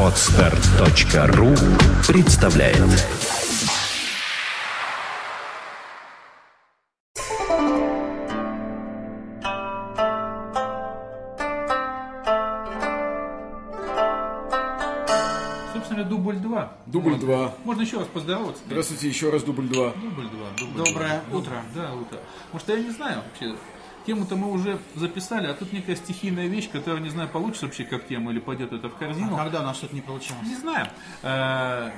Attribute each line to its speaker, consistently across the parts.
Speaker 1: Отстар.ру представляет
Speaker 2: Собственно, дубль 2.
Speaker 3: Дубль два.
Speaker 2: Можно еще раз поздороваться?
Speaker 3: Здравствуйте, еще раз дубль два.
Speaker 2: Дубль 2. Дубль
Speaker 4: Доброе
Speaker 2: два.
Speaker 4: утро.
Speaker 2: Да, утро. Может, я не знаю вообще. Тему-то мы уже записали, а тут некая стихийная вещь, которая, не знаю, получится вообще как тема или пойдет это в корзину.
Speaker 4: Когда у нас что-то не получилось?
Speaker 2: Не знаю. Э,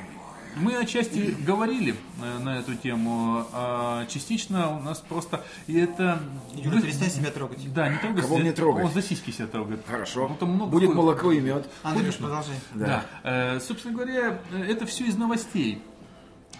Speaker 2: Мы отчасти говорили э, на эту тему, а частично у нас просто и это...
Speaker 4: Юра, перестань себя трогать.
Speaker 2: Да, не трогай.
Speaker 3: Кого
Speaker 2: себя.
Speaker 3: мне трогать?
Speaker 2: Он за сиськи себя трогает.
Speaker 3: Хорошо.
Speaker 2: Ну, там много
Speaker 3: Будет
Speaker 2: такой-
Speaker 3: молоко и мед.
Speaker 4: Андрюш, продолжай.
Speaker 2: Да. Э, Собственно говоря, это все из новостей.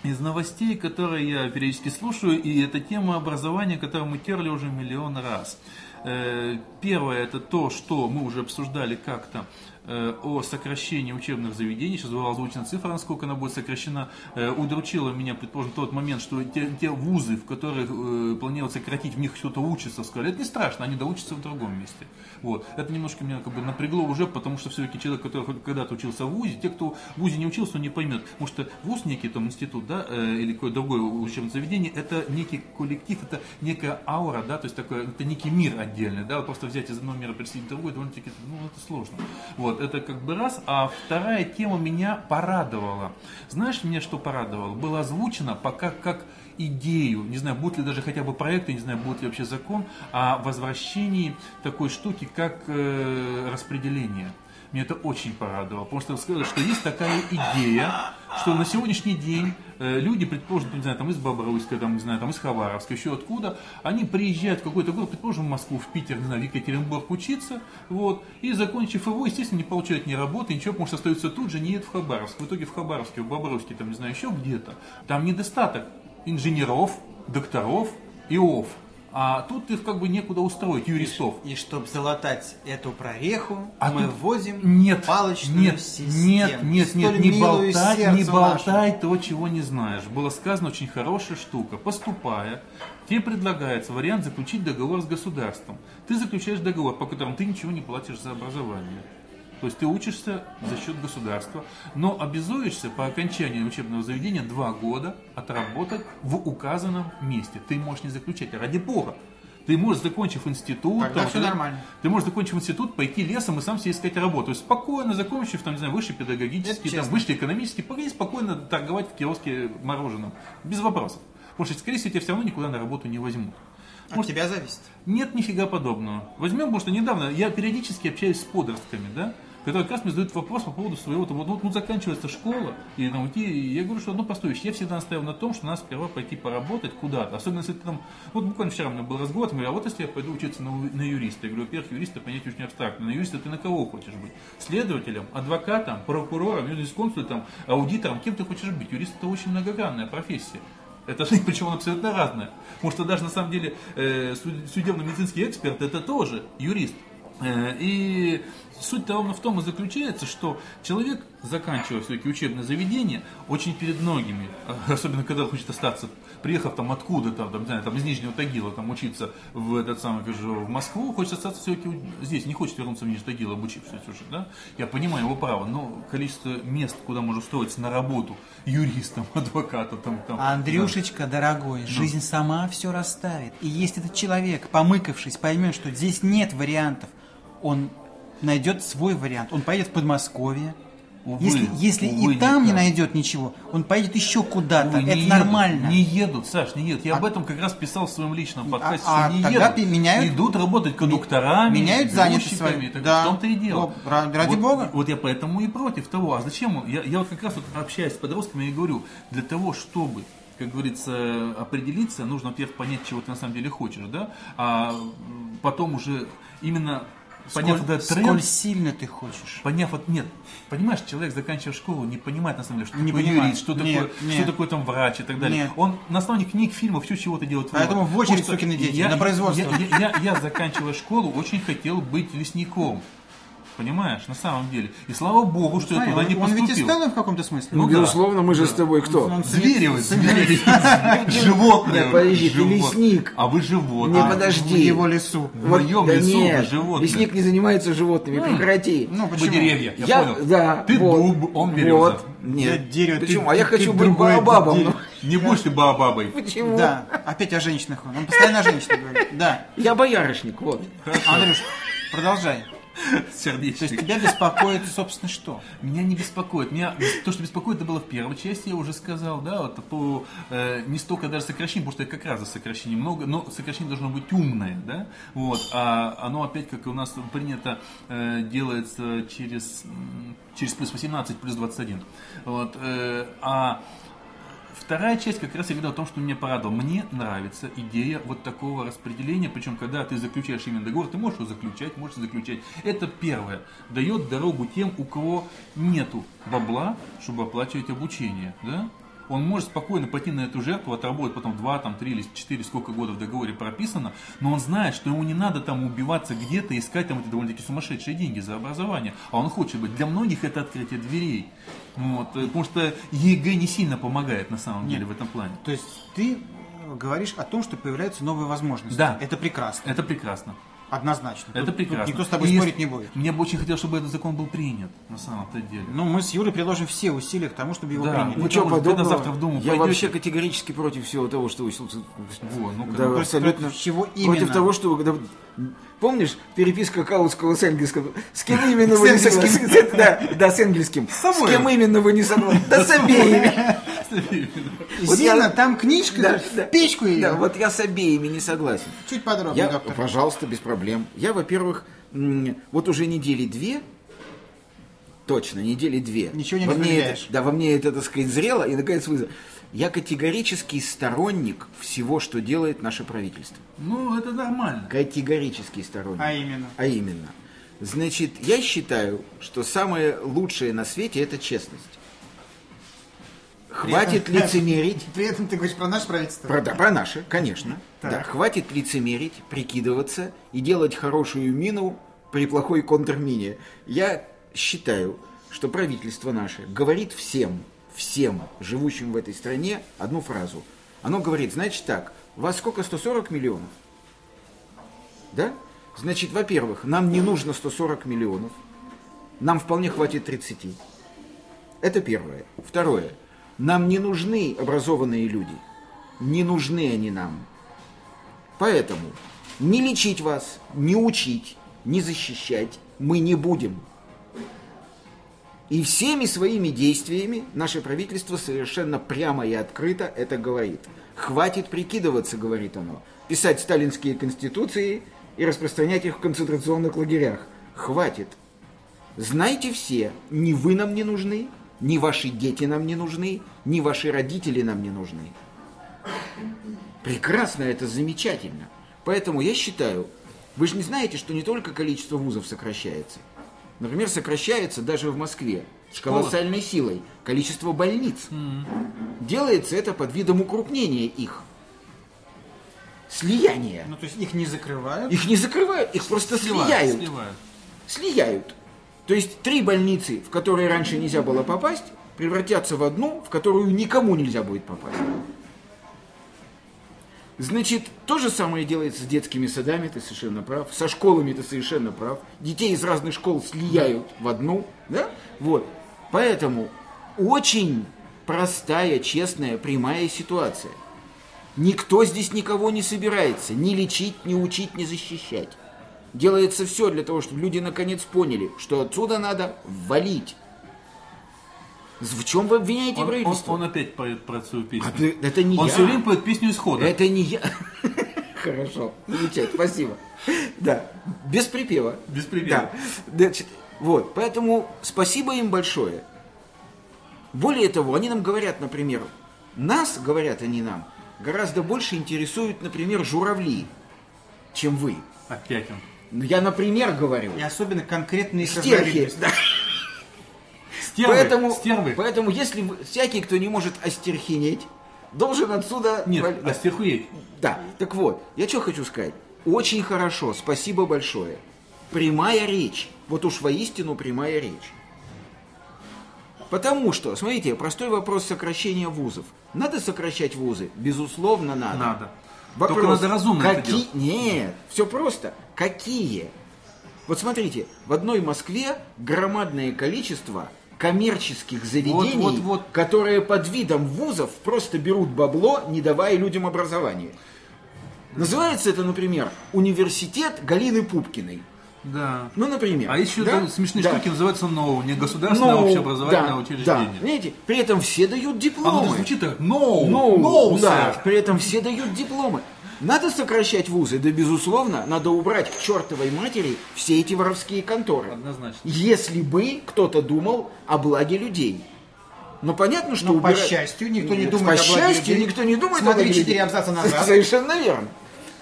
Speaker 2: Из новостей, которые я периодически слушаю, и это тема образования, которую мы терли уже миллион раз. Э, Первое это то, что мы уже обсуждали как-то о сокращении учебных заведений. Сейчас была озвучена цифра, насколько она будет сокращена. Э, Удручило меня, предположим, тот момент, что те, те вузы, в которых э, планируют сократить, в них кто-то учится, сказали, это не страшно, они доучатся в другом месте. Вот. Это немножко меня как бы напрягло уже, потому что все-таки человек, который когда-то учился в ВУЗе, те, кто в ВУЗе не учился, он не поймет. Потому что ВУЗ, некий там институт, да, э, или какое-то другое учебное заведение, это некий коллектив, это некая аура, да, то есть такое, это некий мир отдельный, да, вот просто взять из одного мира в другой, довольно-таки, ну, это сложно. Вот, это как бы раз. А вторая тема меня порадовала. Знаешь, меня что порадовало? Было озвучено пока как идею, не знаю, будет ли даже хотя бы проект, я не знаю, будет ли вообще закон о возвращении такой штуки, как э, распределение. Меня это очень порадовало, потому что сказали, что есть такая идея, что на сегодняшний день э, люди, предположим, не знаю, там из Бобруйска, там, не знаю, там из Хабаровска, еще откуда, они приезжают в какой-то город, предположим, в Москву, в Питер, не знаю, в Екатеринбург учиться, вот, и закончив его, естественно, не получают ни работы, ничего, потому что остаются тут же, не едут в Хабаровск. В итоге в Хабаровске, в Бобруйске, там, не знаю, еще где-то, там недостаток инженеров, докторов и ов. А тут их как бы некуда устроить, юристов.
Speaker 4: И чтобы залатать эту прореху,
Speaker 2: А
Speaker 4: мы
Speaker 2: тут
Speaker 4: вводим
Speaker 2: нет,
Speaker 4: палочную
Speaker 2: нет,
Speaker 4: систему.
Speaker 2: Нет, нет, нет, не болтай, не болтай то, чего не знаешь. Было сказано очень хорошая штука. Поступая, тебе предлагается вариант заключить договор с государством. Ты заключаешь договор, по которому ты ничего не платишь за образование. То есть ты учишься за счет государства, но обязуешься по окончании учебного заведения два года отработать в указанном месте. Ты можешь не заключать, а ради бога. Ты можешь, закончив институт,
Speaker 4: Тогда
Speaker 2: там,
Speaker 4: всё
Speaker 2: да,
Speaker 4: нормально.
Speaker 2: ты можешь, закончив институт, пойти лесом и сам себе искать работу. То есть спокойно, закончив, там, не знаю, высший педагогический, там, высший экономический, пойти спокойно торговать в киоске мороженым. Без вопросов. Потому что, скорее всего, тебя все равно никуда на работу не возьмут.
Speaker 4: От тебя зависит.
Speaker 2: Нет нифига подобного. Возьмем, потому что недавно я периодически общаюсь с подростками, да, которые как раз мне задают вопрос по поводу своего, там, вот, вот, ну, заканчивается школа, и там, уйти, и я говорю, что одну простую вещь, я всегда настаивал на том, что надо сперва пойти поработать куда-то, особенно если ты там, вот буквально вчера у меня был разговор, я говорю, а вот если я пойду учиться на, на юриста, я говорю, во-первых, юриста понятие очень абстрактное, на юриста ты на кого хочешь быть? Следователем, адвокатом, прокурором, юрисконсультом, аудитором, кем ты хочешь быть? Юрист это очень многогранная профессия. Это причем он абсолютно разное. Потому что даже на самом деле э, суд- судебно-медицинский эксперт это тоже юрист. Э, И суть ровно в том и заключается, что человек, заканчивая все-таки учебное заведение, очень перед многими, особенно когда хочет остаться, приехав там откуда-то, там, не знаю, там из Нижнего Тагила, там учиться в этот самый, скажу, в Москву, хочет остаться все-таки здесь, не хочет вернуться в Нижний Тагил, обучившись уже, да? Я понимаю его право, но количество мест, куда можно устроиться на работу юристом, адвокатом, там, там,
Speaker 4: Андрюшечка, дорогой, жизнь сама все расставит. И если этот человек, помыкавшись, поймет, что здесь нет вариантов, он найдет свой вариант. Он поедет в Подмосковье.
Speaker 2: Увы,
Speaker 4: если если
Speaker 2: увы,
Speaker 4: и там не
Speaker 2: никак.
Speaker 4: найдет ничего, он поедет еще куда-то.
Speaker 2: Не
Speaker 4: Это
Speaker 2: едут,
Speaker 4: нормально.
Speaker 2: Не едут, Саш, не едут. Я
Speaker 4: А-
Speaker 2: об этом как раз писал в своем личном подкасте,
Speaker 4: а
Speaker 2: что не
Speaker 4: тогда
Speaker 2: едут.
Speaker 4: меняют-
Speaker 2: Идут работать кондукторами,
Speaker 4: меняют
Speaker 2: грузчиками,
Speaker 4: свою.
Speaker 2: так
Speaker 4: Да.
Speaker 2: В том-то и дело.
Speaker 4: Ра- ради
Speaker 2: вот,
Speaker 4: бога.
Speaker 2: Вот я поэтому и против того. А зачем? Я, я вот как раз вот общаюсь с подростками и говорю, для того, чтобы как говорится, определиться, нужно, во-первых, понять, чего ты на самом деле хочешь, да, а потом уже именно поняв
Speaker 4: Сколь,
Speaker 2: этот тренд,
Speaker 4: сколь сильно ты хочешь.
Speaker 2: Поняв, вот нет, понимаешь, человек, заканчивая школу, не понимает на самом деле, что
Speaker 4: Не
Speaker 2: такое
Speaker 4: понимает.
Speaker 2: юрист, что
Speaker 4: Нет,
Speaker 2: такое,
Speaker 4: нет.
Speaker 2: что такое там врач и так далее.
Speaker 4: Нет.
Speaker 2: Он на основании книг, фильмов еще чего-то делает.
Speaker 4: Поэтому в очередь сукины дети,
Speaker 2: я-
Speaker 4: на производство.
Speaker 2: Я, я, я, я, заканчивая школу, очень хотел быть лесником. Понимаешь, на самом деле. И слава богу, что я
Speaker 4: Смотри,
Speaker 2: туда не
Speaker 4: он, он ведь и
Speaker 2: поступил.
Speaker 4: стал им в каком-то смысле.
Speaker 3: Ну,
Speaker 2: Ну да.
Speaker 3: безусловно, мы же с тобой кто?
Speaker 4: Он
Speaker 2: Звери вы,
Speaker 4: свет-
Speaker 2: звери. Животные.
Speaker 3: Нет, подожди, ты лесник.
Speaker 2: А вы
Speaker 3: Не,
Speaker 2: животные.
Speaker 3: подожди.
Speaker 4: в его лесу.
Speaker 2: В моем
Speaker 3: да
Speaker 2: лесу
Speaker 3: нет,
Speaker 2: вы животные.
Speaker 3: лесник не занимается животными, прекрати.
Speaker 4: Ну, почему?
Speaker 2: деревья, я,
Speaker 3: Я,
Speaker 2: понял.
Speaker 3: да,
Speaker 2: Ты дуб, он береза.
Speaker 4: Я
Speaker 3: нет.
Speaker 4: дерево, ты-
Speaker 3: Почему? а я
Speaker 4: ты
Speaker 3: хочу быть баобабом. ну,
Speaker 2: Не будешь ты баобабой.
Speaker 3: Почему?
Speaker 4: Да, опять о женщинах он. Он постоянно о женщинах говорит. Да.
Speaker 3: Я боярышник, вот.
Speaker 4: Андрюш, продолжай. То есть тебя беспокоит, собственно, что?
Speaker 2: Меня не беспокоит. Меня то, что беспокоит, это было в первой части, я уже сказал, да, вот по э, не столько даже сокращение, потому что я как раз за сокращение много, но сокращение должно быть умное, да, вот, а оно опять, как у нас принято, э, делается через, через плюс 18, плюс 21, вот, э, а Вторая часть как раз я говорил о том, что меня порадовало. Мне нравится идея вот такого распределения, причем когда ты заключаешь именно договор, ты можешь его заключать, можешь заключать. Это первое. Дает дорогу тем, у кого нету бабла, чтобы оплачивать обучение. Да? Он может спокойно пойти на эту жертву, отработать потом 2, там, 3 или 4, сколько года в договоре прописано, но он знает, что ему не надо там убиваться где-то, искать там эти довольно-таки сумасшедшие деньги за образование, а он хочет быть. Для многих это открытие дверей. Вот, потому что ЕГЭ не сильно помогает на самом деле в этом плане.
Speaker 4: То есть ты говоришь о том, что появляются новые возможности.
Speaker 2: Да.
Speaker 4: Это прекрасно.
Speaker 2: Это прекрасно.
Speaker 4: Однозначно.
Speaker 2: Это
Speaker 4: Тут- тут
Speaker 2: прекрасно.
Speaker 4: Никто с тобой
Speaker 2: И
Speaker 4: спорить не будет.
Speaker 2: Мне бы очень хотелось, чтобы этот закон был принят, на самом-то деле.
Speaker 4: Ну, мы с Юлей приложим все усилия к тому, чтобы его
Speaker 2: Да.
Speaker 4: приняли.
Speaker 2: Ну,
Speaker 3: Ничего
Speaker 2: потому
Speaker 3: подобного.
Speaker 2: завтра в Думу
Speaker 3: Я
Speaker 2: пойдете-
Speaker 3: вообще категорически против всего того, что вы...
Speaker 2: Во, ну-ка.
Speaker 3: Да,
Speaker 4: Против-
Speaker 3: абсолютно.
Speaker 4: против чего
Speaker 3: Против
Speaker 4: именно?
Speaker 3: того, что... вы- Помнишь переписка Каутского с Энгельским? С кем именно вы не согласны? Да, с Энгельским. С кем именно вы не согласны? Да с обеими. Вот
Speaker 4: Зина,
Speaker 3: я-
Speaker 4: там книжка,
Speaker 3: Да,
Speaker 4: в
Speaker 3: да.
Speaker 4: печку ее.
Speaker 3: Да, вот я с обеими не согласен.
Speaker 4: Чуть подробнее,
Speaker 3: Я,
Speaker 4: доктор.
Speaker 3: пожалуйста, без проблем. Я, во-первых, вот уже недели две, точно, недели две.
Speaker 4: Ничего не
Speaker 3: во мне это. Да, во мне это, так сказать, зрело, и, наконец, вызов. Я категорический сторонник всего, что делает наше правительство.
Speaker 2: Ну, это нормально.
Speaker 3: Категорический сторонник.
Speaker 4: А именно?
Speaker 3: А именно. Значит, я считаю, что самое лучшее на свете – это честность. Хватит
Speaker 4: этом-
Speaker 3: лицемерить.
Speaker 4: При этом ты говоришь про наше правительство.
Speaker 3: Про, да, про наши, конечно.
Speaker 4: Так.
Speaker 3: Да, хватит лицемерить, прикидываться и делать хорошую мину при плохой контрмине. Я считаю, что правительство наше говорит всем, всем живущим в этой стране одну фразу. Оно говорит, значит так, вас сколько, 140 миллионов? Да? Значит, во-первых, нам не нужно 140 миллионов, нам вполне хватит 30. Это первое. Второе. Нам не нужны образованные люди. Не нужны они нам. Поэтому не лечить вас, не учить, не защищать мы не будем. И всеми своими действиями наше правительство совершенно прямо и открыто это говорит. Хватит прикидываться, говорит оно, писать сталинские конституции и распространять их в концентрационных лагерях. Хватит. Знайте все, ни вы нам не нужны, ни ваши дети нам не нужны, ни ваши родители нам не нужны. Прекрасно, это замечательно. Поэтому я считаю, вы же не знаете, что не только количество вузов сокращается. Например, сокращается даже в Москве с колоссальной силой количество больниц. Делается это под видом укрупнения их. Слияния.
Speaker 4: Ну, то есть их не закрывают.
Speaker 3: Их не закрывают, их просто
Speaker 2: Сливают,
Speaker 3: слияют.
Speaker 2: сливают.
Speaker 3: Слияют. То есть три больницы, в которые раньше нельзя было попасть, превратятся в одну, в которую никому нельзя будет попасть. Значит, то же самое делается с детскими садами, ты совершенно прав, со школами ты совершенно прав. Детей из разных школ слияют в одну, да? Вот. Поэтому очень простая, честная, прямая ситуация. Никто здесь никого не собирается ни лечить, ни учить, ни защищать. Делается все для того, чтобы люди наконец поняли, что отсюда надо валить. В чем вы обвиняете
Speaker 2: Он, он-
Speaker 3: правительство?
Speaker 2: он опять поет про свою песню.
Speaker 3: А это не
Speaker 2: он
Speaker 3: я.
Speaker 2: все время поет песню исхода.
Speaker 3: Это не я. Хорошо, замечательно, спасибо. Да, без припева.
Speaker 2: Без припева.
Speaker 3: Да. Значит, вот, поэтому спасибо им большое. Более того, они нам говорят, например, нас, говорят они нам, гораздо больше интересуют, например, журавли, чем вы.
Speaker 2: Опять он.
Speaker 3: Ну, Я, например, говорю,
Speaker 4: И особенно конкретные
Speaker 3: стерхи. Да.
Speaker 2: Стервы,
Speaker 3: Поэтому,
Speaker 2: стервы.
Speaker 3: поэтому, если всякий, кто не может остерхинеть, должен отсюда...
Speaker 2: Нет,
Speaker 3: да.
Speaker 2: остерхуеть.
Speaker 3: Да, так вот, я что хочу сказать. Очень хорошо, спасибо большое. прямая речь. Вот уж воистину прямая речь. Потому что, смотрите, простой вопрос сокращения вузов. Надо сокращать вузы? Безусловно, надо.
Speaker 2: Надо.
Speaker 3: Вопрос,
Speaker 2: Только надо разумно это
Speaker 3: какие...
Speaker 2: делать.
Speaker 3: Нет, все просто. Какие? Вот смотрите, в одной Москве громадное количество коммерческих заведений,
Speaker 2: Вот, вот, вот.
Speaker 3: которые под видом вузов просто берут бабло, не давая людям образования. Называется это, например, университет Галины Пупкиной.
Speaker 2: Да.
Speaker 3: Ну, например.
Speaker 2: А еще
Speaker 3: да?
Speaker 2: смешные
Speaker 3: Да.
Speaker 2: штуки называются НОУ, не государственное
Speaker 3: Ну,
Speaker 2: общеобразовательное
Speaker 3: да,
Speaker 2: учреждение.
Speaker 3: Да, знаете, при этом все дают
Speaker 2: А ну
Speaker 3: дипломы.
Speaker 2: звучит так, NO,
Speaker 3: Ну,
Speaker 2: NO,
Speaker 3: да,
Speaker 2: sir.
Speaker 3: при этом все дают дипломы. Надо сокращать вузы, да, безусловно, надо убрать к чертовой матери все эти воровские конторы.
Speaker 2: Однозначно.
Speaker 3: Если бы кто-то думал о благе людей. Но понятно, что
Speaker 4: Но, по
Speaker 3: убирать-
Speaker 4: счастью, никто не думает
Speaker 3: По
Speaker 4: о благе
Speaker 3: счастью,
Speaker 4: людей.
Speaker 3: никто не думает о
Speaker 4: Смотри
Speaker 3: благе
Speaker 4: четыре
Speaker 3: людей.
Speaker 4: абзаца назад.
Speaker 3: Совершенно верно.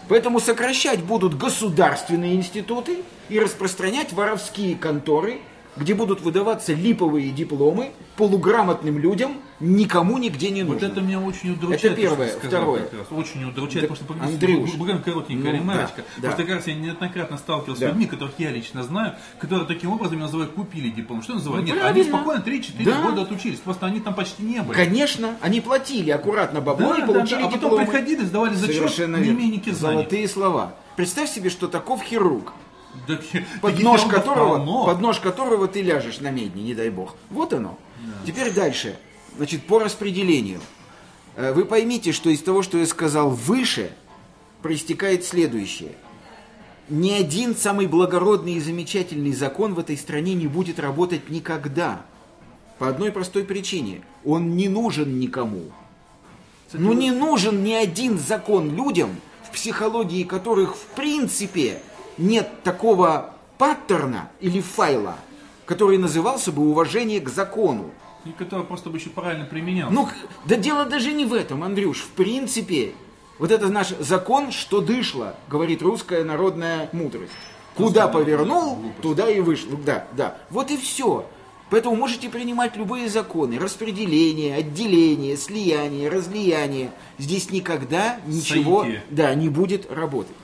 Speaker 3: Поэтому сокращать будут государственные институты и распространять воровские конторы, где будут выдаваться липовые дипломы полуграмотным людям, никому нигде не
Speaker 2: Вот
Speaker 3: нужным.
Speaker 2: это меня очень удручает.
Speaker 3: Это
Speaker 2: то,
Speaker 3: первое.
Speaker 2: сказал
Speaker 3: Второе.
Speaker 2: как раз. Очень удручает,
Speaker 3: Да,
Speaker 2: потому что
Speaker 3: Андрюш,
Speaker 2: буквально коротенькая
Speaker 3: ну,
Speaker 2: ремарочка.
Speaker 3: да,
Speaker 2: Потому
Speaker 3: да.
Speaker 2: что как раз я неоднократно сталкивался
Speaker 3: Да.
Speaker 2: с людьми, которых я лично знаю, которые таким образом называют купили диплом. Что называют?
Speaker 3: Ну,
Speaker 2: Нет, они
Speaker 3: правильно.
Speaker 2: спокойно 3-4
Speaker 3: Да.
Speaker 2: года отучились. Просто они там почти не были.
Speaker 3: Конечно, они платили аккуратно бабло
Speaker 2: Да,
Speaker 3: и
Speaker 2: да,
Speaker 3: получили
Speaker 2: да, а потом
Speaker 3: дипломы.
Speaker 2: приходили, сдавали зачет,
Speaker 3: Совершенно
Speaker 2: не имея.
Speaker 3: Золотые слова. Представь себе, что таков хирург,
Speaker 2: Да,
Speaker 3: под нож, которого,
Speaker 2: полно.
Speaker 3: под нож которого ты ляжешь на медне, не дай бог. Вот оно. Теперь дальше. Значит, по распределению. Э, Вы поймите, что из того, что я сказал выше, проистекает следующее. Ни один самый благородный и замечательный закон в этой стране не будет работать никогда. По одной простой причине. Он не нужен никому. Ну не нужен ни один закон людям, в психологии которых в принципе нет такого паттерна или файла, который назывался бы уважение к закону.
Speaker 2: И который просто бы еще правильно применял.
Speaker 3: Ну, да дело даже не в этом, Андрюш. В принципе, вот это наш закон, что дышло, говорит русская народная мудрость. Куда повернул, туда и вышло. Да, да. Вот и все. Поэтому можете принимать любые законы. Распределение, отделение, слияние, разлияние. Здесь никогда ничего
Speaker 2: Соитие.
Speaker 3: да, не будет работать.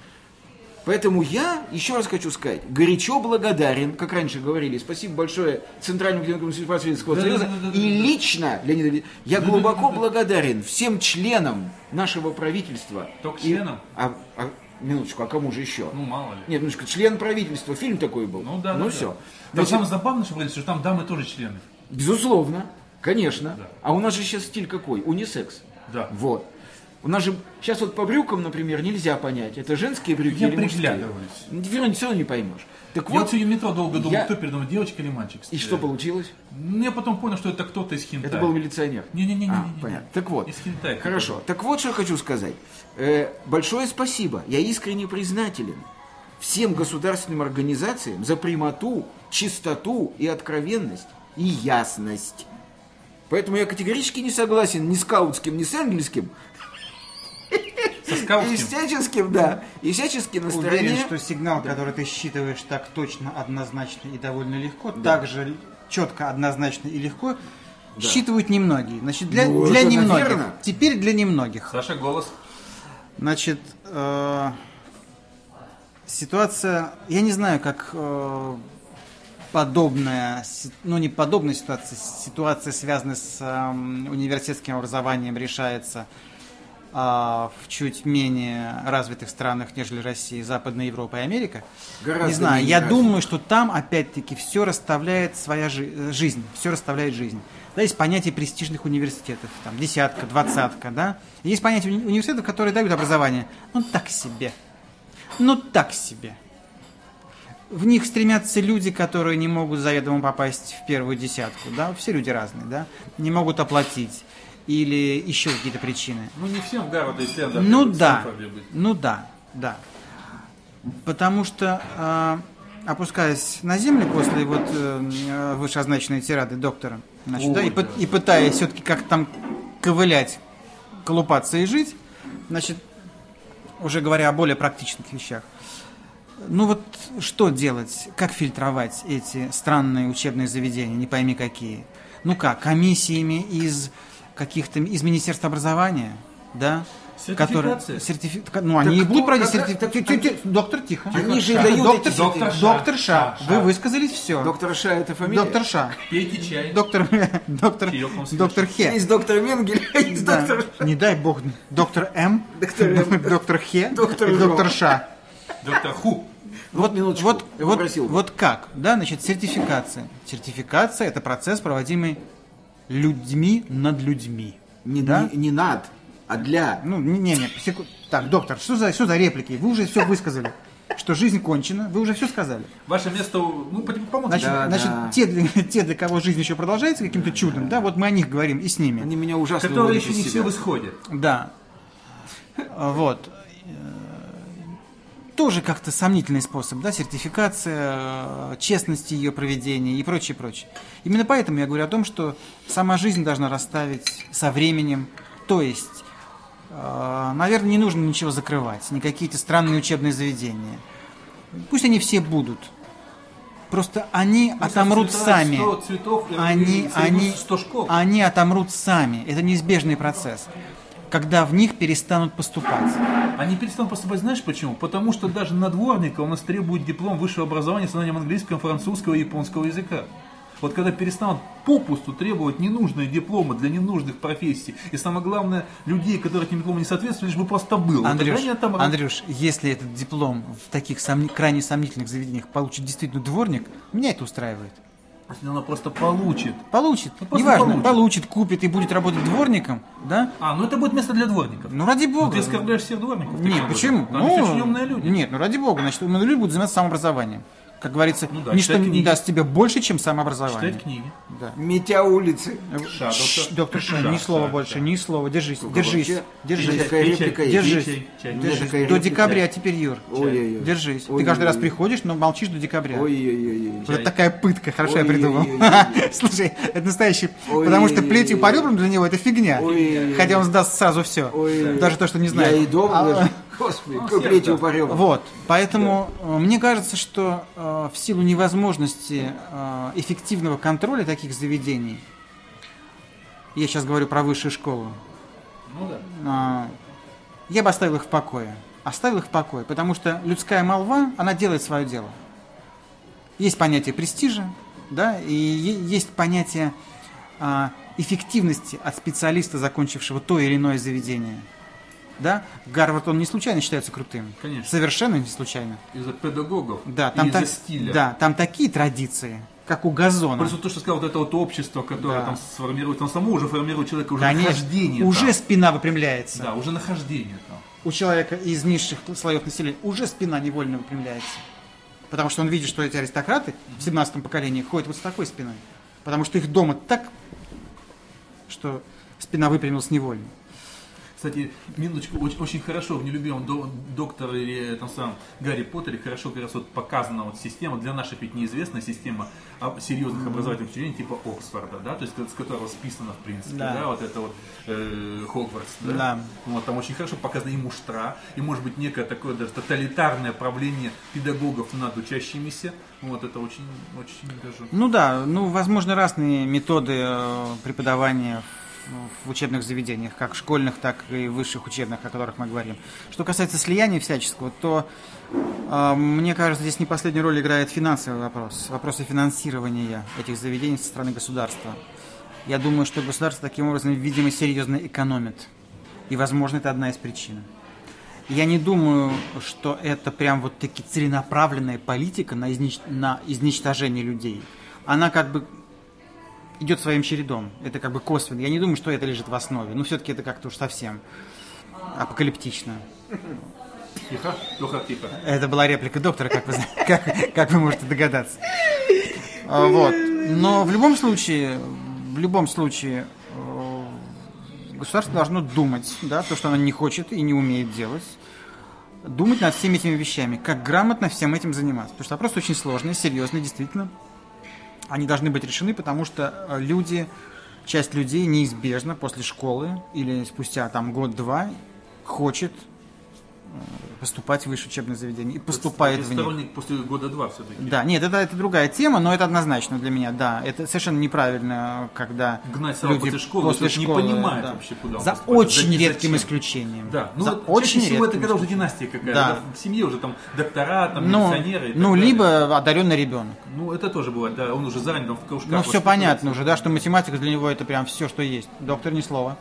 Speaker 3: Поэтому я, еще раз хочу сказать, горячо благодарен, как раньше говорили, спасибо большое Центральному клинику Советского
Speaker 2: Да,
Speaker 3: Союза,
Speaker 2: да, да, да, да,
Speaker 3: и
Speaker 2: да.
Speaker 3: лично, Леонид Ильич, я глубоко благодарен всем членам нашего правительства.
Speaker 2: Только
Speaker 3: И-
Speaker 2: членам?
Speaker 3: А, а, минуточку, а кому же еще?
Speaker 2: Ну, мало ли.
Speaker 3: Нет, минуточку, член правительства, фильм такой был.
Speaker 2: Ну да,
Speaker 3: Ну
Speaker 2: да,
Speaker 3: все.
Speaker 2: да. Но самое забавное, что, говорится, что там дамы тоже члены.
Speaker 3: Безусловно, конечно.
Speaker 2: Да.
Speaker 3: А у нас же сейчас стиль какой? Унисекс.
Speaker 2: Да.
Speaker 3: Вот. У нас же сейчас вот по брюкам, например, нельзя понять, это женские брюки
Speaker 2: Я
Speaker 3: или мужские. Все равно все не поймешь. Так
Speaker 2: Я
Speaker 3: вот,
Speaker 2: вот сегодня в метро долго думал,
Speaker 3: я-
Speaker 2: кто передо мной, девочка или мальчик.
Speaker 3: и что получилось?
Speaker 2: Ну, Я потом понял, что это кто-то из хинтай.
Speaker 3: Это был милиционер.
Speaker 2: Не-не-не.
Speaker 3: А, понятно. Так вот.
Speaker 2: Из хинтай.
Speaker 3: Хорошо. Так вот, что хочу сказать. Э, большое спасибо. Я искренне признателен всем государственным организациям за прямоту, чистоту и откровенность и ясность. Поэтому я категорически не согласен ни с Каутским, ни с Энгельским.
Speaker 2: Со
Speaker 3: И
Speaker 2: скаутским.
Speaker 3: всяческим, да. И всячески на стороне...
Speaker 4: Уверен, что сигнал, который ты считываешь так точно, однозначно и довольно легко, так же четко, однозначно и легко, считывают немногие. Значит, для,
Speaker 3: Ну,
Speaker 4: для немногих.
Speaker 3: наверно.
Speaker 4: Теперь для немногих.
Speaker 2: Саша, голос.
Speaker 4: Значит, э, ситуация, я не знаю, как э, подобная, ну не подобная ситуация, ситуация, связанная с эм, университетским образованием, решается а, в чуть менее развитых странах, нежели Россия, Западная Европа и Америка.
Speaker 3: Гораздо
Speaker 4: не знаю, я
Speaker 3: развитых.
Speaker 4: думаю, что там опять-таки все расставляет своя жи- э, жизнь, все расставляет жизнь. Да, есть понятие престижных университетов, там, десятка, двадцатка, да. Есть понятие уни- университетов, которые дают образование, ну, так себе. Ну, так себе. В них стремятся люди, которые не могут заведомо попасть в первую десятку, да, все люди разные, да, не могут оплатить или еще какие-то причины.
Speaker 2: Ну, не всем в Гарвард и Стэнфорд.
Speaker 4: Ну да, ну да, да. Потому что, э, опускаясь на землю после вот э, вышеозначенной тирады доктора, значит,
Speaker 2: Ой,
Speaker 4: да, и,
Speaker 2: да.
Speaker 4: и пытаясь все-таки как там ковылять, колупаться и жить, значит, уже говоря о более практичных вещах, ну вот что делать, как фильтровать эти странные учебные заведения, не пойми какие? Ну как, комиссиями из каких-то, из Министерства образования, да? которые... Сертифи- Ну, они и будут проводить сертификацию. Доктор, тихо.
Speaker 3: Они же
Speaker 4: Ша.
Speaker 3: дают
Speaker 4: доктор, доктор,
Speaker 2: сертификаты.
Speaker 4: доктор Ша.
Speaker 2: Ша, Ша.
Speaker 4: Вы высказались все.
Speaker 3: Доктор Ша это фамилия?
Speaker 4: Доктор Ша.
Speaker 2: Пейте чай.
Speaker 4: Доктор, доктор, доктор Хе.
Speaker 3: Есть доктор Менгель, а есть
Speaker 4: Да.
Speaker 3: доктор...
Speaker 4: Не дай бог. Доктор М.
Speaker 3: Доктор М.
Speaker 4: Доктор Хе.
Speaker 3: Доктор
Speaker 4: доктор Ша.
Speaker 2: Доктор Ху.
Speaker 4: Вот,
Speaker 3: минуточку,
Speaker 4: вот, вот, вот как, да, значит, сертификация. Сертификация – это процесс, проводимый людьми над людьми.
Speaker 3: Не,
Speaker 4: да?
Speaker 3: не, не над, а для.
Speaker 4: Ну, не, не, не, секу- Так, доктор, что за, что за реплики? Вы уже все высказали. Что жизнь кончена, вы уже все сказали.
Speaker 2: Ваше место, у- ну, пом- помолчите.
Speaker 4: Значит,
Speaker 3: Да,
Speaker 4: значит
Speaker 3: да.
Speaker 4: Те, для, те, для кого жизнь еще продолжается каким-то чудом, да, вот мы о них говорим и с ними.
Speaker 3: Они меня ужасно
Speaker 2: которые еще не
Speaker 3: себя.
Speaker 2: все в исходе.
Speaker 4: Да. Вот. Тоже как-то сомнительный способ, да, сертификация, э, честность ее проведения и прочее, прочее. Именно поэтому я говорю о том, что сама жизнь должна расставить со временем, то есть, э, наверное, не нужно ничего закрывать, ни какие-то странные учебные заведения. Пусть они все будут. Просто они отомрут
Speaker 2: Цветает
Speaker 4: сами.
Speaker 2: 100 цветов,
Speaker 4: Они, они,
Speaker 2: 100 школ.
Speaker 4: они отомрут сами. Это неизбежный процесс. Когда в них перестанут поступать.
Speaker 2: Они перестанут поступать, знаешь почему? Потому что даже на дворника у нас требует диплом высшего образования с знанием английского, французского и японского языка. Вот когда перестанут попусту требовать ненужные дипломы для ненужных профессий, и самое главное, людей, которые этим дипломам не соответствуют, лишь бы просто был. Вот
Speaker 4: Андрюш,
Speaker 2: они отомрут.
Speaker 4: Андрюш, если этот диплом в таких сомни- крайне сомнительных заведениях получит действительно дворник, меня это устраивает.
Speaker 2: Если она просто получит.
Speaker 4: Получит,
Speaker 2: Ну, просто
Speaker 4: неважно,
Speaker 2: получит.
Speaker 4: получит. купит и будет работать дворником, да?
Speaker 2: А, ну это будет место для дворников.
Speaker 4: Ну ради
Speaker 2: Ну,
Speaker 4: бога.
Speaker 2: ты оскорбляешь всех дворников.
Speaker 4: Нет,
Speaker 2: образом.
Speaker 4: почему?
Speaker 2: Там есть очень умные люди.
Speaker 4: Нет, ну ради бога, значит, умные люди будут заниматься самообразованием. Как говорится,
Speaker 2: Ну да,
Speaker 4: ничто не
Speaker 2: книги.
Speaker 4: даст тебе больше, чем самообразование.
Speaker 2: Читать книги.
Speaker 4: Да.
Speaker 3: Метя улицы.
Speaker 2: Ша,
Speaker 4: Шш,
Speaker 2: доктор.
Speaker 4: доктор Ша, ни слова
Speaker 2: ша,
Speaker 4: больше,
Speaker 2: ша.
Speaker 4: ни слова. Держись, держись,
Speaker 3: вообще-
Speaker 4: держись.
Speaker 3: Есть такая
Speaker 2: Пей чай,
Speaker 3: реплика.
Speaker 4: Держись,
Speaker 2: чай, чай.
Speaker 3: У меня
Speaker 4: держись.
Speaker 3: такая
Speaker 4: До декабря теперь, Юр.
Speaker 3: Ой-ой-ой.
Speaker 4: Держись. Ты
Speaker 3: Ой-ой-ой.
Speaker 4: каждый раз приходишь, но молчишь до декабря.
Speaker 3: Ой-ой-ой.
Speaker 4: Вот такая пытка, хорошо я придумал. Слушай, это настоящий,
Speaker 3: Ой-ой-ой.
Speaker 4: потому что плетью по ребрам для него это фигня.
Speaker 3: Ой-ой-ой.
Speaker 4: Хотя он сдаст сразу все.
Speaker 3: Ой.
Speaker 4: Даже то, что не
Speaker 3: Я
Speaker 4: знает.
Speaker 3: и дома
Speaker 4: А,
Speaker 3: даже. Господи, какой плетью
Speaker 2: да.
Speaker 3: по ребрам.
Speaker 4: Вот, поэтому э, мне кажется, что э, в силу невозможности э, эффективного контроля таких заведений, я сейчас говорю про высшую школу,
Speaker 2: Ну да.
Speaker 4: а, я бы оставил их в покое. Оставил их в покое, потому что людская молва, она делает свое дело. Есть понятие престижа, да, и есть понятие а, эффективности от специалиста, закончившего то или иное заведение. Да? Гарвард, он не случайно считается крутым.
Speaker 2: Конечно.
Speaker 4: Совершенно не случайно.
Speaker 2: Из-за педагогов.
Speaker 4: Да, там,
Speaker 2: из-за стиля.
Speaker 4: да, там такие традиции, как у газона.
Speaker 2: Просто то, что сказал, вот это вот общество, которое
Speaker 4: Да.
Speaker 2: там сформирует, он само уже формирует человека, уже
Speaker 4: Конечно,
Speaker 2: нахождение
Speaker 4: уже
Speaker 2: там.
Speaker 4: спина выпрямляется.
Speaker 2: Да, уже нахождение там.
Speaker 4: у человека из низших слоев населения уже спина невольно выпрямляется. Потому что он видит, что эти аристократы в 17 поколении ходят вот с такой спиной. Потому что их дома так, что спина выпрямилась невольно.
Speaker 2: Кстати, минуточку, очень, очень хорошо в нелюбимом до- докторе или там самом Гарри Поттере хорошо как раз вот показана вот система, для наших ведь неизвестная система а, серьезных образовательных учреждений типа Оксфорда, да, то есть с которого списано, в принципе,
Speaker 4: Да.
Speaker 2: да, вот это вот э, Хогвартс, да?
Speaker 4: Да.
Speaker 2: Вот там очень хорошо показаны и муштра, и может быть некое такое даже тоталитарное правление педагогов над учащимися. Вот это очень, очень даже.
Speaker 4: Ну да, ну, возможно, разные методы э, преподавания в, в учебных заведениях, как школьных, так и высших учебных, о которых мы говорим. Что касается слияния всяческого, то э, мне кажется, здесь не последнюю роль играет финансовый вопрос, вопросы финансирования этих заведений со стороны государства. Я думаю, что государство таким образом, видимо, серьезно экономит. И, возможно, это одна из причин. Я не думаю, что это прям вот таки целенаправленная политика на, изнич- на изничтожение людей. Она как бы идет своим чередом. Это как бы косвенно. Я не думаю, что это лежит в основе. Но все-таки это как-то уж совсем апокалиптично.
Speaker 2: Тихо, тихо, тихо.
Speaker 4: Это была реплика доктора, как вы, как, как вы можете догадаться. А, Вот. Но в любом случае, в любом случае, э, государство должно думать, да, то, что оно не хочет и не умеет делать, думать над всеми этими вещами, как грамотно всем этим заниматься. Потому что вопрос очень сложный, серьезный, действительно. Они должны быть решены, потому что э, люди, часть людей неизбежно после школы или спустя там год-два хочет э, поступать в высшее учебное заведение и поступает в них.
Speaker 2: Сторонник после года два все-таки.
Speaker 4: Да, нет, это, это другая тема, но это однозначно для меня, да. Это совершенно неправильно, когда
Speaker 2: Гнать сразу после школы,
Speaker 4: после
Speaker 2: есть не
Speaker 4: школы,
Speaker 2: понимают
Speaker 4: да.
Speaker 2: вообще, куда
Speaker 4: За
Speaker 2: поступает.
Speaker 4: очень
Speaker 2: За-
Speaker 4: редким
Speaker 2: зачем?
Speaker 4: исключением.
Speaker 2: Да, ну
Speaker 4: За
Speaker 2: вот
Speaker 4: очень
Speaker 2: всего это когда уже династия какая-то,
Speaker 4: Да.
Speaker 2: да, в семье уже там доктора, там
Speaker 4: Ну,
Speaker 2: милиционеры
Speaker 4: ну
Speaker 2: далее.
Speaker 4: либо одаренный ребенок.
Speaker 2: Ну, это тоже бывает, да, он уже заранее там в кружках.
Speaker 4: Ну, все понятно уже, да, что математика для него это прям все, что есть. Доктор ни слова.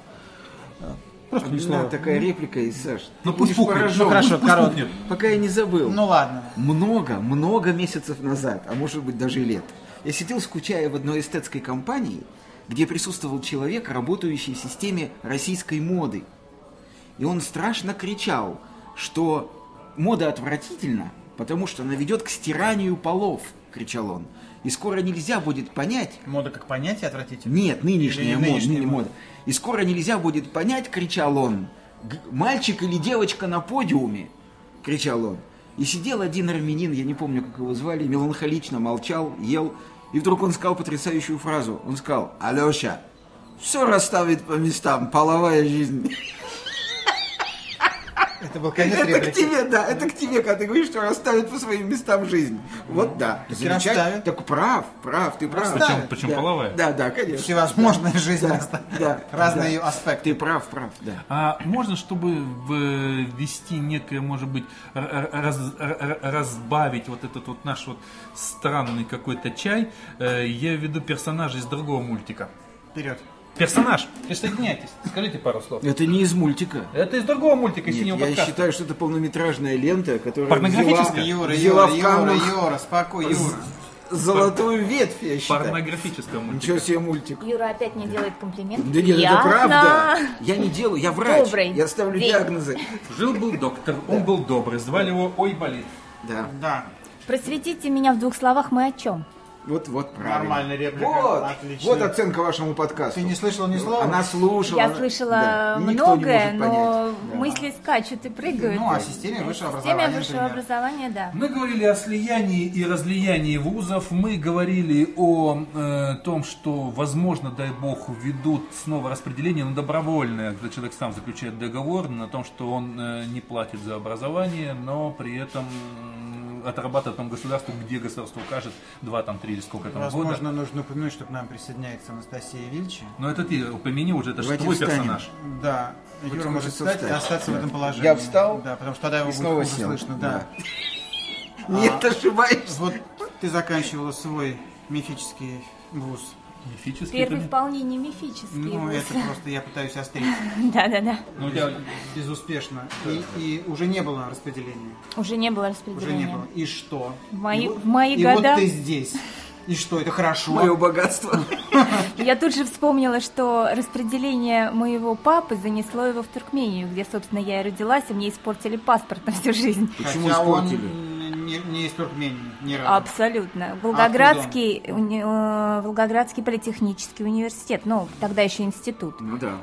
Speaker 4: Просто ни слова.
Speaker 3: такая реплика из Саш.
Speaker 2: Ну, пусть пукнет.
Speaker 4: Ну, хорошо,
Speaker 2: пусть пукнет.
Speaker 3: Пока я не забыл.
Speaker 4: Ну ладно.
Speaker 3: много, много месяцев назад, а может быть даже и лет, я сидел, скучая в одной эстетской компании, где присутствовал человек, работающий в системе российской моды. И он страшно кричал, что мода отвратительна, потому что она ведет к стиранию полов, кричал он. И скоро нельзя будет понять,
Speaker 4: Мода как понятие отвратительно.
Speaker 3: нет, нынешняя
Speaker 4: Или
Speaker 3: мода,
Speaker 4: нынешняя
Speaker 3: ныне
Speaker 4: мода.
Speaker 3: мода. И скоро нельзя будет понять, кричал он, мальчик или девочка на подиуме, кричал он. И сидел один армянин, я не помню, как его звали, меланхолично молчал, ел. И вдруг он сказал потрясающую фразу. Он сказал, Алеша, все расставит по местам, половая жизнь.
Speaker 4: Это был конец
Speaker 3: Это к тебе, да, это к тебе, когда ты говоришь, что расставит по своим местам жизнь. Вот да.
Speaker 4: Так
Speaker 3: Замечательно. Так прав, прав, ты прав.
Speaker 2: Причем
Speaker 3: Да.
Speaker 2: половая.
Speaker 3: Да, да, конечно.
Speaker 4: Всевозможная жизнь.
Speaker 3: Да, да,
Speaker 4: Разные
Speaker 3: да.
Speaker 4: ее аспекты.
Speaker 3: Ты прав, прав, да.
Speaker 2: А можно, чтобы ввести некое, может быть, раз- разбавить вот этот вот наш вот странный какой-то чай, э, я введу персонажа из другого мультика.
Speaker 4: Вперед.
Speaker 2: Персонаж, присоединяйтесь, скажите пару слов.
Speaker 3: Это не из мультика.
Speaker 2: Это из другого мультика, из
Speaker 3: Нет,
Speaker 2: синего
Speaker 3: я
Speaker 2: подкаста.
Speaker 3: считаю, что это полнометражная лента, которая
Speaker 2: Порнографическая?
Speaker 3: взяла,
Speaker 4: Юра,
Speaker 3: взяла
Speaker 4: Юра,
Speaker 3: в
Speaker 4: Юра,
Speaker 3: камнах
Speaker 4: Юра, спокойно, Юра.
Speaker 3: золотую ветвь, я считаю.
Speaker 2: Порнографического мультика.
Speaker 3: Ничего себе мультик.
Speaker 5: Юра опять мне делает комплимент.
Speaker 3: Да нет,
Speaker 5: Приятно.
Speaker 3: это правда. Я не делаю, я врач.
Speaker 5: Добрый
Speaker 3: Я ставлю
Speaker 5: день.
Speaker 3: диагнозы.
Speaker 2: Жил-был доктор, он был добрый, звали его Ой Болит.
Speaker 3: Да,
Speaker 4: Да,
Speaker 5: Просветите меня в двух словах, мы о чем?
Speaker 3: Вот, вот правильно.
Speaker 4: Нормальная реплика,
Speaker 3: Вот,
Speaker 4: отлично.
Speaker 3: вот оценка вашему подкасту.
Speaker 4: Ты не слышал ни слова?
Speaker 3: Она слушала.
Speaker 5: Я
Speaker 3: она-
Speaker 5: слышала
Speaker 3: да,
Speaker 5: многое, но.
Speaker 3: Да.
Speaker 5: мысли скачут и прыгают.
Speaker 4: Ну, о системе высшего
Speaker 5: В системе
Speaker 4: образования,
Speaker 5: высшего
Speaker 4: например.
Speaker 5: образования, да.
Speaker 2: Мы говорили о слиянии и разлиянии вузов, мы говорили о э, том, что, возможно, дай бог, введут снова распределение на добровольное, когда человек сам заключает договор на том, что он э, не платит за образование, но при этом отрабатывает там государство, где государство укажет, два, там, три или сколько там года.
Speaker 4: Возможно, нужно упомянуть, что к нам присоединяется Анастасия Вильчи.
Speaker 2: Но это ты упомяни уже, это же твой
Speaker 3: встанем.
Speaker 2: персонаж.
Speaker 4: Да, Юра
Speaker 3: хочется
Speaker 4: может встать и остаться в этом положении.
Speaker 3: Я встал
Speaker 4: Да, потому что тогда его будет
Speaker 3: снова
Speaker 4: слышно. Да.
Speaker 3: Нет, ошибаешься.
Speaker 4: Вот ты заканчивала свой мифический вуз.
Speaker 2: Мифический
Speaker 5: Первый
Speaker 2: это-
Speaker 5: вполне не мифический.
Speaker 4: Ну,
Speaker 5: вуз.
Speaker 4: это просто я пытаюсь острить
Speaker 5: Да-да-да.
Speaker 2: Ну,
Speaker 4: безуспешно. И, и уже не было распределения.
Speaker 5: Уже не было
Speaker 4: Уже
Speaker 5: распределения.
Speaker 4: не было. И что?
Speaker 5: В мои-
Speaker 4: и, вот-
Speaker 5: в мои
Speaker 4: и
Speaker 5: года-
Speaker 4: вот ты здесь. И что, это хорошо?
Speaker 3: Мое богатство.
Speaker 5: Я тут же вспомнила, что распределение моего папы занесло его в Туркмению, где, собственно, я и родилась, и мне испортили паспорт на всю жизнь.
Speaker 3: Почему
Speaker 4: Хотя он
Speaker 3: испортили?
Speaker 4: Не, не из Туркмении, ни разу.
Speaker 5: Абсолютно. Волгоградский, уни- э, Волгоградский политехнический университет, ну, тогда еще институт.
Speaker 3: Ну да.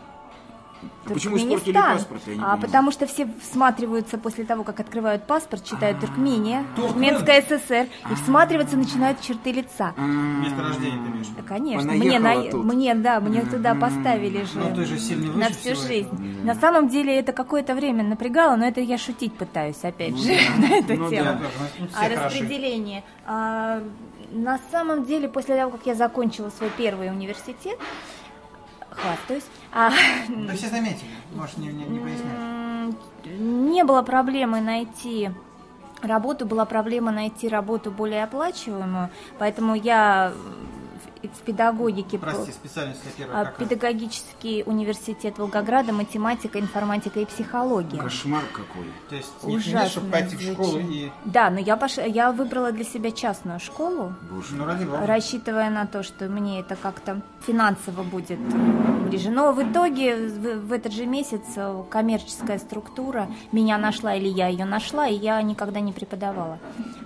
Speaker 3: А почему испортили паспорт? Я не
Speaker 5: а
Speaker 3: понимаю.
Speaker 5: потому что все всматриваются после того, как открывают паспорт, читают Туркмения,
Speaker 2: Туркмен.
Speaker 5: Туркменская ССР, и всматриваться начинают в черты лица.
Speaker 4: Место рождения ты имеешь
Speaker 5: Да, конечно. Мне, на- мне, да, мне туда поставили же.
Speaker 4: Ну, ты же сильно выше
Speaker 5: на всю
Speaker 4: всего
Speaker 5: жизнь.
Speaker 4: этого.
Speaker 5: На самом деле это какое-то время напрягало, но это я шутить пытаюсь, опять
Speaker 3: Ну
Speaker 5: же, на эту
Speaker 3: Ну
Speaker 5: тему. А распределение. А, на самом деле, после того, как я закончила свой первый университет, хвастаюсь, а,
Speaker 4: Да все заметили, можешь не, не, не пояснять.
Speaker 5: не было проблемы найти работу, была проблема найти работу более оплачиваемую, поэтому я в педагогике...
Speaker 4: Прости, специальность первая
Speaker 5: а,
Speaker 4: какая?
Speaker 5: Педагогический университет Волгограда, математика, информатика и психология.
Speaker 3: Кошмар какой.
Speaker 4: То есть не,
Speaker 5: Ужасно.
Speaker 4: чтобы пойти в школу и...
Speaker 5: Да, но я, пош... я выбрала для себя частную школу,
Speaker 3: Боже.
Speaker 4: Ну, ради бога.
Speaker 5: рассчитывая на то, что мне это как-то финансово будет ближе. Но в итоге в, в этот же месяц э, коммерческая структура меня нашла или я ее нашла, и я никогда не преподавала.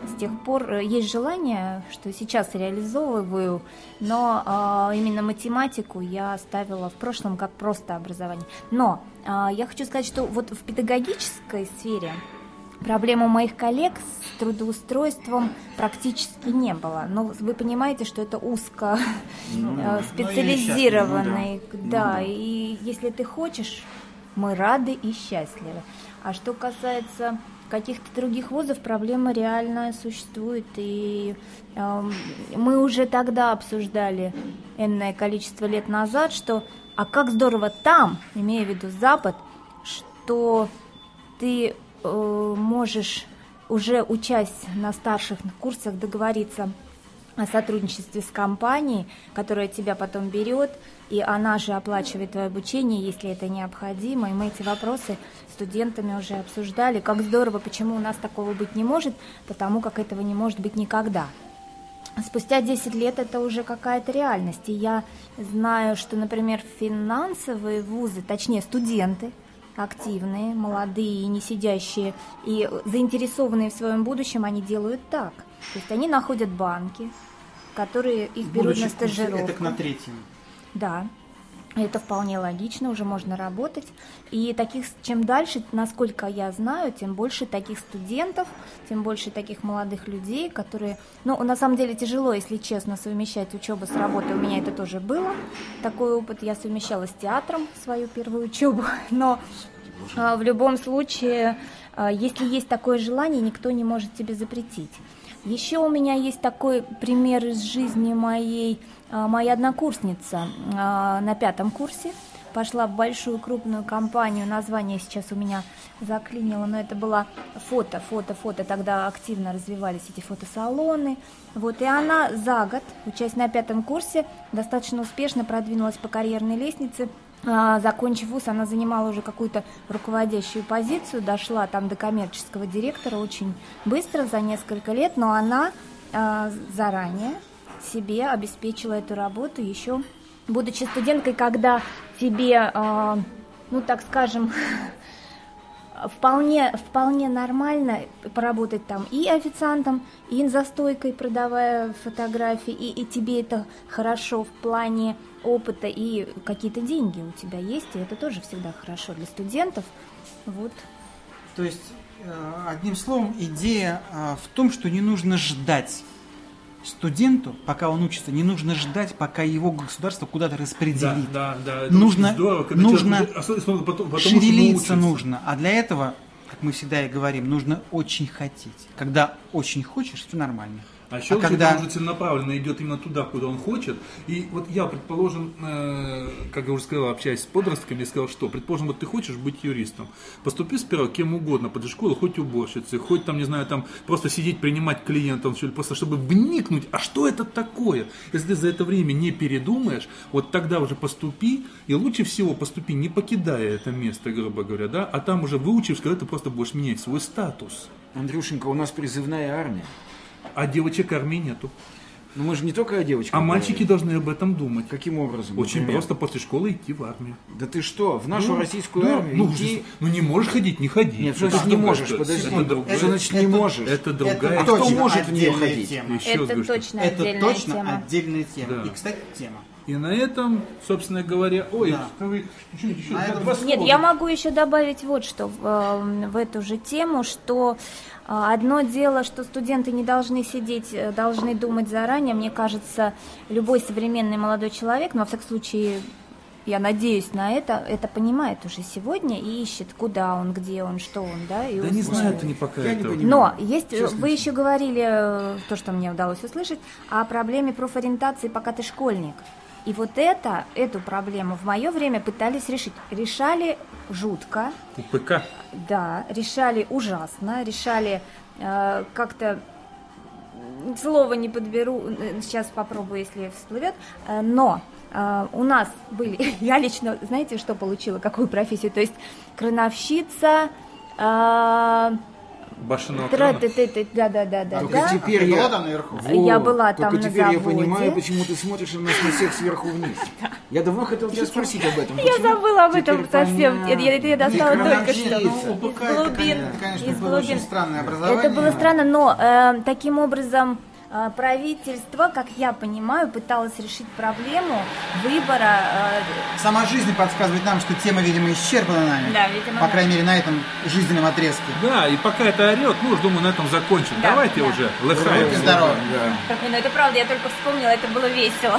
Speaker 5: С тех пор э, есть желание, что сейчас реализовываю, но э, именно математику я оставила в прошлом как просто образование. Но э, я хочу сказать, что вот в педагогической сфере Проблем у моих коллег с трудоустройством практически не было. Но вы понимаете, что это узко э, специализированный.
Speaker 3: Ну да.
Speaker 5: Да,
Speaker 3: Ну да.
Speaker 5: и если ты хочешь, мы рады и счастливы. А что касается каких-то других вузов, проблема реально существует. И эм, мы уже тогда обсуждали энное количество лет назад, что а как здорово там, имея в виду Запад, что ты э, можешь уже учась на старших курсах договориться о сотрудничестве с компанией, которая тебя потом берет, и она же оплачивает твое обучение, если это необходимо. И мы эти вопросы студентами уже обсуждали. Как здорово, почему у нас такого быть не может, потому как этого не может быть никогда. Спустя 10 лет это уже какая-то реальность. И я знаю, что, например, финансовые вузы, точнее студенты, активные, молодые, не сидящие и заинтересованные в своем будущем, они делают так. То есть они находят банки, которые их берут
Speaker 4: Будучи
Speaker 5: на стажировку.
Speaker 4: Это на третьем.
Speaker 5: Да, это вполне логично, уже можно работать. И таких, чем дальше, насколько я знаю, тем больше таких студентов, тем больше таких молодых людей, которые... Ну, на самом деле тяжело, если честно, совмещать учебу с работой. У меня это тоже было. Такой опыт я совмещала с театром, свою первую учебу. Но а, в любом случае, а, если есть такое желание, никто не может тебе запретить. Еще у меня есть такой пример из жизни моей, моя однокурсница а, на пятом курсе пошла в большую крупную компанию, название сейчас у меня заклинило, но это была фото, фото, фото, тогда активно развивались эти фотосалоны, вот, и она за год, учась на пятом курсе, достаточно успешно продвинулась по карьерной лестнице, а, Закончив вуз, она занимала уже какую-то руководящую позицию, дошла там до коммерческого директора очень быстро, за несколько лет, но она а, заранее себе обеспечила эту работу еще будучи студенткой, когда тебе, а, ну так скажем, вполне, вполне нормально поработать там и официантом, и за стойкой, продавая фотографии, и, и тебе это хорошо в плане опыта, и какие-то деньги у тебя есть, и это тоже всегда хорошо для студентов. Вот.
Speaker 4: То есть, э, одним словом, идея э, в том, что не нужно ждать студенту, пока он учится, не нужно ждать, пока его государство куда-то распределит.
Speaker 2: Да, да, да. это
Speaker 4: Нужно-
Speaker 2: здорово, когда
Speaker 4: нужно
Speaker 2: человек потом, потому
Speaker 4: Шевелиться нужно. А для этого, как мы всегда и говорим, нужно очень хотеть. Когда очень хочешь, все нормально.
Speaker 2: А еще
Speaker 4: А когда-
Speaker 2: уже целенаправленно идет именно туда, куда он хочет. И вот я, предположим, э, как я уже сказал, общаясь с подростками, я сказал, что, предположим, вот ты хочешь быть юристом, поступи сперва кем угодно, под школу, хоть уборщицей, хоть там, не знаю, там просто сидеть, принимать клиентов, что ли, просто чтобы вникнуть, а что это такое? Если ты за это время не передумаешь, вот тогда уже поступи, и лучше всего поступи, не покидая это место, грубо говоря, да, а там уже выучишь, когда ты просто будешь менять свой статус.
Speaker 3: Андрюшенька, у нас призывная армия.
Speaker 2: А девочек армии нету.
Speaker 3: Но мы же не только о девочках.
Speaker 2: А мальчики
Speaker 3: говорим.
Speaker 2: должны об этом думать.
Speaker 3: Каким образом?
Speaker 2: Очень
Speaker 3: например?
Speaker 2: просто после школы идти в армию.
Speaker 3: Да ты что, в нашу
Speaker 2: Ну,
Speaker 3: российскую
Speaker 2: да,
Speaker 3: армию
Speaker 2: ну,
Speaker 3: идти...
Speaker 2: ну не можешь ходить, не ходи.
Speaker 3: Нет, что
Speaker 2: Это
Speaker 3: значит не
Speaker 2: другая
Speaker 3: можешь, подожди.
Speaker 2: Это, друг-
Speaker 3: Что значит не можешь?
Speaker 2: это другая
Speaker 3: А
Speaker 4: Это
Speaker 3: кто
Speaker 4: точно
Speaker 3: может в нее
Speaker 4: отдельная
Speaker 3: ходить?
Speaker 4: тема.
Speaker 5: Это
Speaker 2: говорю, что-
Speaker 5: точно
Speaker 4: Это
Speaker 5: отдельная
Speaker 4: точно
Speaker 5: тема.
Speaker 4: отдельная тема. И, кстати, тема.
Speaker 2: И на этом, собственно говоря, ой,
Speaker 4: Да.
Speaker 2: что вы, еще, еще,
Speaker 4: этом-
Speaker 5: Нет, я могу еще добавить вот что в, э, в эту же тему, что э, одно дело, что студенты не должны сидеть, э, должны думать заранее. Мне кажется, любой современный молодой человек, но во всяком случае, я надеюсь на это, это понимает уже сегодня и ищет, куда он, где он, что он, да. И
Speaker 2: Да не
Speaker 5: услышит.
Speaker 2: знают они пока
Speaker 3: Я не
Speaker 2: этого.
Speaker 3: понимаю.
Speaker 5: Но есть, э,
Speaker 3: Честно
Speaker 5: вы еще говорили, э, то, что мне удалось услышать, о проблеме профориентации, пока ты школьник. И вот это, эту проблему в мое время пытались решить. Решали жутко,
Speaker 2: У ПК.
Speaker 5: да, решали ужасно, решали э, как-то слово не подберу, сейчас попробую, если всплывет, э, но э, у нас были, я лично, знаете, что получила, какую профессию, то есть крановщица, э,
Speaker 2: Башенного
Speaker 5: тра-
Speaker 2: крана.
Speaker 5: ты- ты- ты- да, да, да, да,
Speaker 3: Только
Speaker 5: да.
Speaker 3: теперь я...
Speaker 4: была там наверху?
Speaker 5: Я была там
Speaker 3: Только
Speaker 5: на
Speaker 3: теперь я
Speaker 5: заводе.
Speaker 3: понимаю, почему ты смотришь на нас на всех сверху вниз. Я давно хотел тебя спросить об этом.
Speaker 5: Я
Speaker 3: Почему?
Speaker 5: забыла об этом
Speaker 3: Теперь
Speaker 5: совсем.
Speaker 3: понятно.
Speaker 5: Я, я- я достала только что.
Speaker 4: Ну, УПК,
Speaker 5: Из
Speaker 4: это,
Speaker 5: глубин,
Speaker 4: конечно,
Speaker 5: из
Speaker 4: очень
Speaker 5: глубин.
Speaker 4: странное образование.
Speaker 5: Это было странно, но э, таким образом правительство, как я понимаю, пыталось решить проблему выбора. э,
Speaker 4: Сама жизнь подсказывает нам, что тема, видимо, исчерпана нами.
Speaker 5: Да, видимо,
Speaker 4: По
Speaker 5: да.
Speaker 4: крайней мере, на этом жизненном отрезке.
Speaker 2: Да, и пока это орет, ну, уж думаю, на этом закончим.
Speaker 5: Да,
Speaker 2: Давайте
Speaker 5: да.
Speaker 2: уже, лыхаем.
Speaker 4: Будьте здоровы.
Speaker 3: Да.
Speaker 5: как, ну, это правда, я только вспомнила, это было весело.